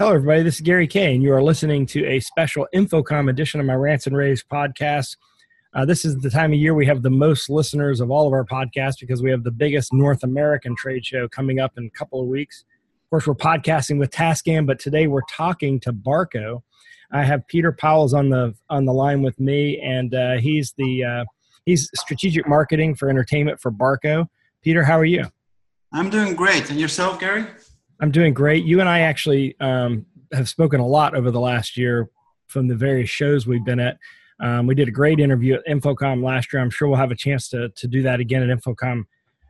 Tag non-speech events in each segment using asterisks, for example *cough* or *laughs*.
Hello, everybody. This is Gary Kayye. You are listening to a special InfoComm edition of my Rants and Raves podcast. Uh, this is the time of year we have the most listeners of all of our podcasts because we have the biggest North American trade show coming up in a couple of weeks. Of course, we're podcasting with Tascam, but today we're talking to Barco. I have Peter Pauwels on the on the line with me, and uh, he's the uh, he's strategic marketing for entertainment for Barco. Peter, how are you? I'm doing great, and yourself, Gary? I'm doing great. You and I actually um, have spoken a lot over the last year from the various shows we've been at. Um, we did a great interview at InfoComm last year. I'm sure we'll have a chance to to do that again at InfoComm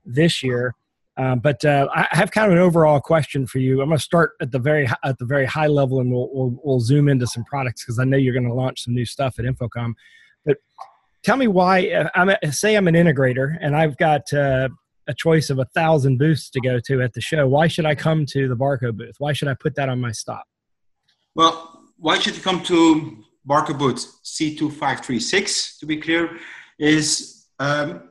this year. Um, but uh, I have kind of an overall question for you. I'm going to start at the very at the very high level, and we'll we'll, we'll zoom into some products because I know you're going to launch some new stuff at InfoComm. But tell me why. Uh, I'm a, say I'm an integrator, and I've got uh, a choice of a thousand booths to go to at the show, why should I come to the Barco booth? Why should I put that on my stop? Well, why should you come to Barco booth C2536, to be clear, is um,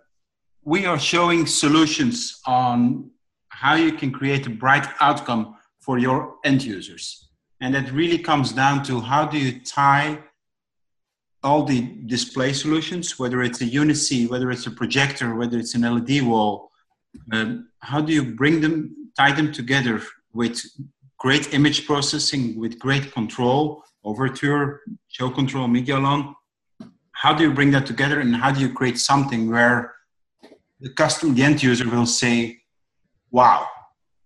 we are showing solutions on how you can create a bright outcome for your end users. And that really comes down to how do you tie all the display solutions, whether it's a UniSee, whether it's a projector, whether it's an LED wall, um, how do you bring them, tie them together with great image processing, with great control, over Overture, show control, Medialon? How do you bring that together and how do you create something where the customer, the end user will say, wow,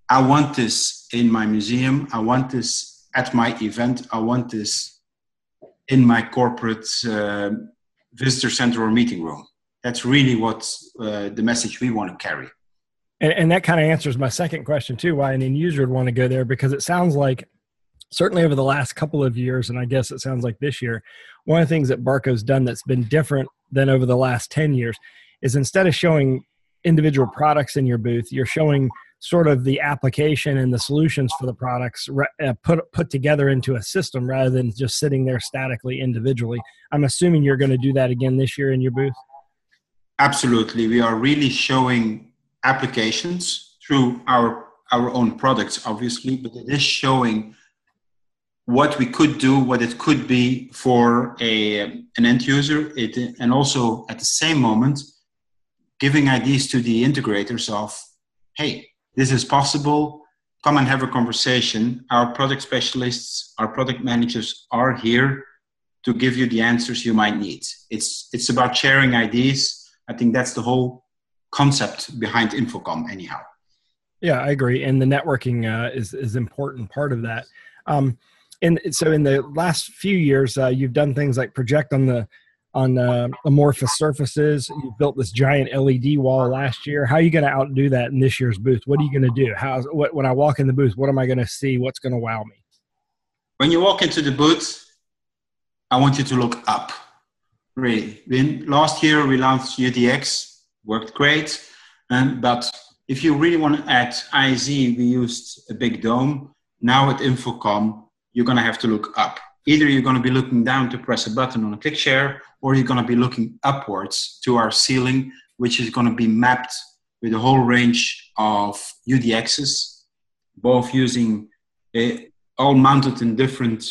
I want this in my museum. I want this at my event. I want this in my corporate uh, visitor center or meeting room. That's really what uh, the message we want to carry. And, and that kind of answers my second question too, why an end user would want to go there because it sounds like certainly over the last couple of years, and I guess it sounds like this year, one of the things that Barco's done that's been different than over the last 10 years is instead of showing individual products in your booth, you're showing sort of the application and the solutions for the products uh, put put together into a system rather than just sitting there statically individually. I'm assuming you're going to do that again this year in your booth. Absolutely, we are really showing applications through our our own products, obviously, but it is showing what we could do, what it could be for a an end user, it, and also at the same moment giving ideas to the integrators of, hey, this is possible. Come and have a conversation. Our product specialists, our product managers are here to give you the answers you might need. It's it's about sharing ideas. I think that's the whole concept behind InfoComm, anyhow. Yeah, I agree, and the networking uh, is is important part of that. Um, and so, in the last few years, uh, you've done things like project on the on uh, amorphous surfaces. You built this giant LED wall last year. How are you going to outdo that in this year's booth? What are you going to do? How what, when I walk in the booth, what am I going to see? What's going to wow me? When you walk into the booth, I want you to look up. Really, in, last year we launched UDX, worked great. Um, but if you really want to add IZ, we used a big dome. Now at InfoComm, you're going to have to look up. Either you're going to be looking down to press a button on a ClickShare, or you're going to be looking upwards to our ceiling, which is going to be mapped with a whole range of UDXs, both using uh, all mounted in different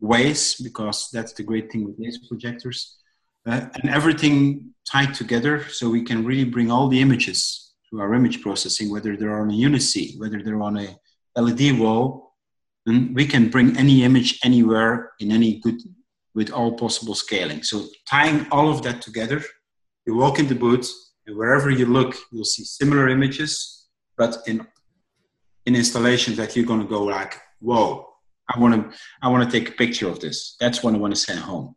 ways, because that's the great thing with laser projectors uh, and everything tied together so we can really bring all the images to our image processing, whether they're on a UniSee, whether they're on a LED wall, and we can bring any image anywhere in any good with all possible scaling. So tying all of that together, you walk in the booth, and wherever you look, you'll see similar images, but in in installations that you're going to go like, whoa, I want to I want to take a picture of this. That's what I want to send home.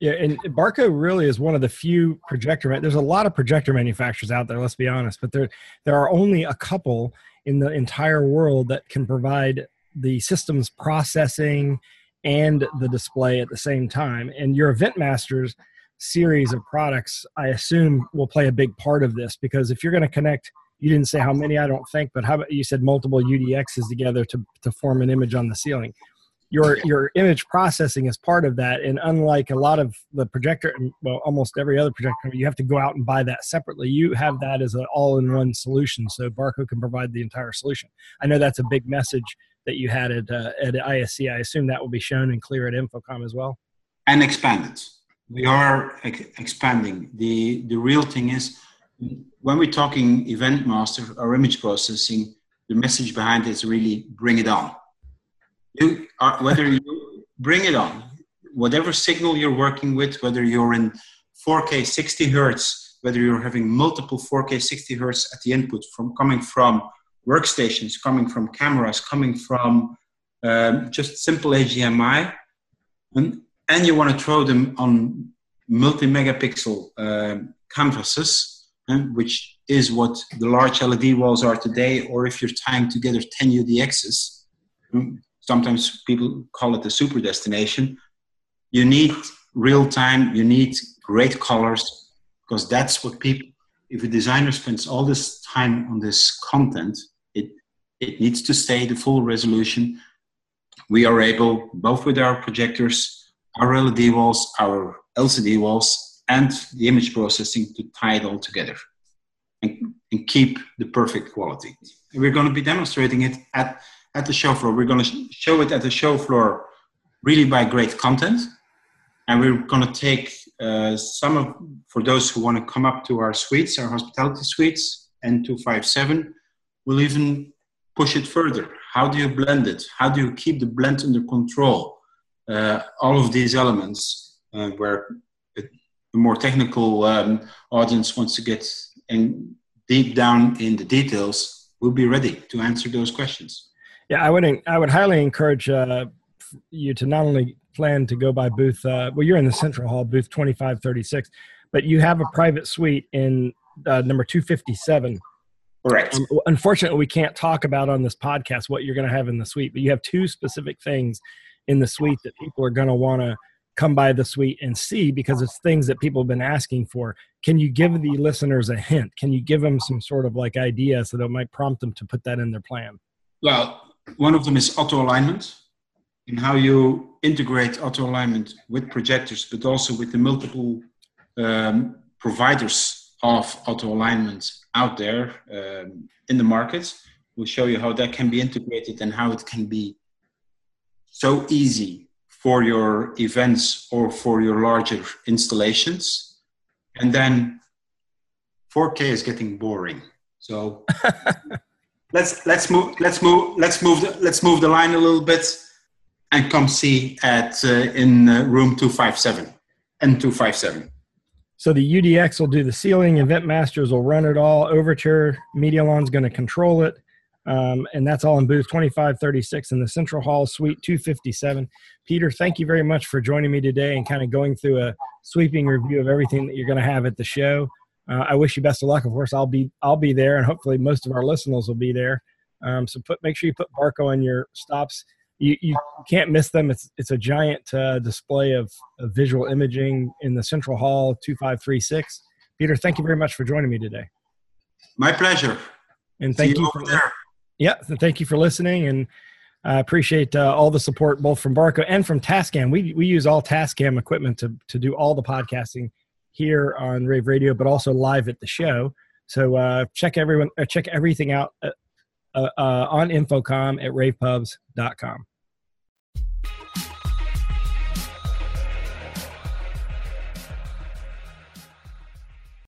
Yeah, and Barco really is one of the few projector. There's a lot of projector manufacturers out there. Let's be honest, but there there are only a couple in the entire world that can provide the systems processing and the display at the same time. And your Event Masters series of products, I assume, will play a big part of this because if you're going to connect, you didn't say how many, I don't think, but how about you said multiple UDXs together to to form an image on the ceiling your your image processing is part of that and unlike a lot of the projector and well almost every other projector you have to go out and buy that separately you have that as an all-in-one solution so barco can provide the entire solution i know that's a big message that you had at uh, at ISE. I assume that will be shown and clear at InfoComm as well. And expanded. We are ex- expanding. the The real thing is when we're talking event master or image processing, the message behind it is really bring it on. You are, whether you bring it on, whatever signal you're working with, whether you're in 4K 60 hertz, whether you're having multiple 4K 60 hertz at the input from coming from workstations, coming from cameras, coming from um, just simple HDMI, and, and you want to throw them on multi megapixel um, canvases, um, which is what the large LED walls are today, or if you're tying together 10 UDXs, um, sometimes people call it a super destination. You need real time, you need great colors, because that's what people, if a designer spends all this time on this content, it, it needs to stay the full resolution. We are able, both with our projectors, our LED walls, our LCD walls, and the image processing to tie it all together and, and keep the perfect quality. And we're going to be demonstrating it at, at the show floor. We're going to show it at the show floor really by great content. And we're going to take uh, some of, for those who want to come up to our suites, our hospitality suites, N257, we'll even push it further? How do you blend it? How do you keep the blend under control? Uh, all of these elements, uh, where a more technical um, audience wants to get in deep down in the details, we'll be ready to answer those questions. Yeah, I would I would highly encourage uh, you to not only plan to go by booth. Uh, well, you're in the central hall, booth 2536, but you have a private suite in uh, number 257 Correct. Um, unfortunately, we can't talk about on this podcast what you're going to have in the suite, but you have two specific things in the suite that people are going to want to come by the suite and see because it's things that people have been asking for. Can you give the listeners a hint? Can you give them some sort of like idea so that might prompt them to put that in their plan? Well, one of them is auto alignment and how you integrate auto alignment with projectors, but also with the multiple um, providers of auto alignment out there um, in the market. We'll show you how that can be integrated and how it can be so easy for your events or for your larger installations. And then 4K is getting boring. So *laughs* let's let's move let's move let's move the, let's move the line a little bit and come see at uh, in uh, room 257 and 257 So the UDX will do the ceiling Event Masters will run it all, Overture, Medialon's going to control it. Um, and that's all in booth 2536 in the Central Hall Suite 257. Peter, thank you very much for joining me today and kind of going through a sweeping review of everything that you're going to have at the show. Uh, I wish you best of luck. Of course, I'll be I'll be there, and hopefully most of our listeners will be there. Um, so put make sure you put Barco on your stops you, you can't miss them. It's it's a giant uh, display of, of, visual imaging in the Central Hall 2536. Peter, thank you very much for joining me today. My pleasure. And thank See you, for there. Yeah, thank you for listening, and I appreciate uh, all the support both from Barco and from Tascam. We we use all Tascam equipment to to do all the podcasting here on Rave Radio, but also live at the show. So uh, check everyone uh, check everything out uh, uh, uh, on InfoComm at ravepubs.com.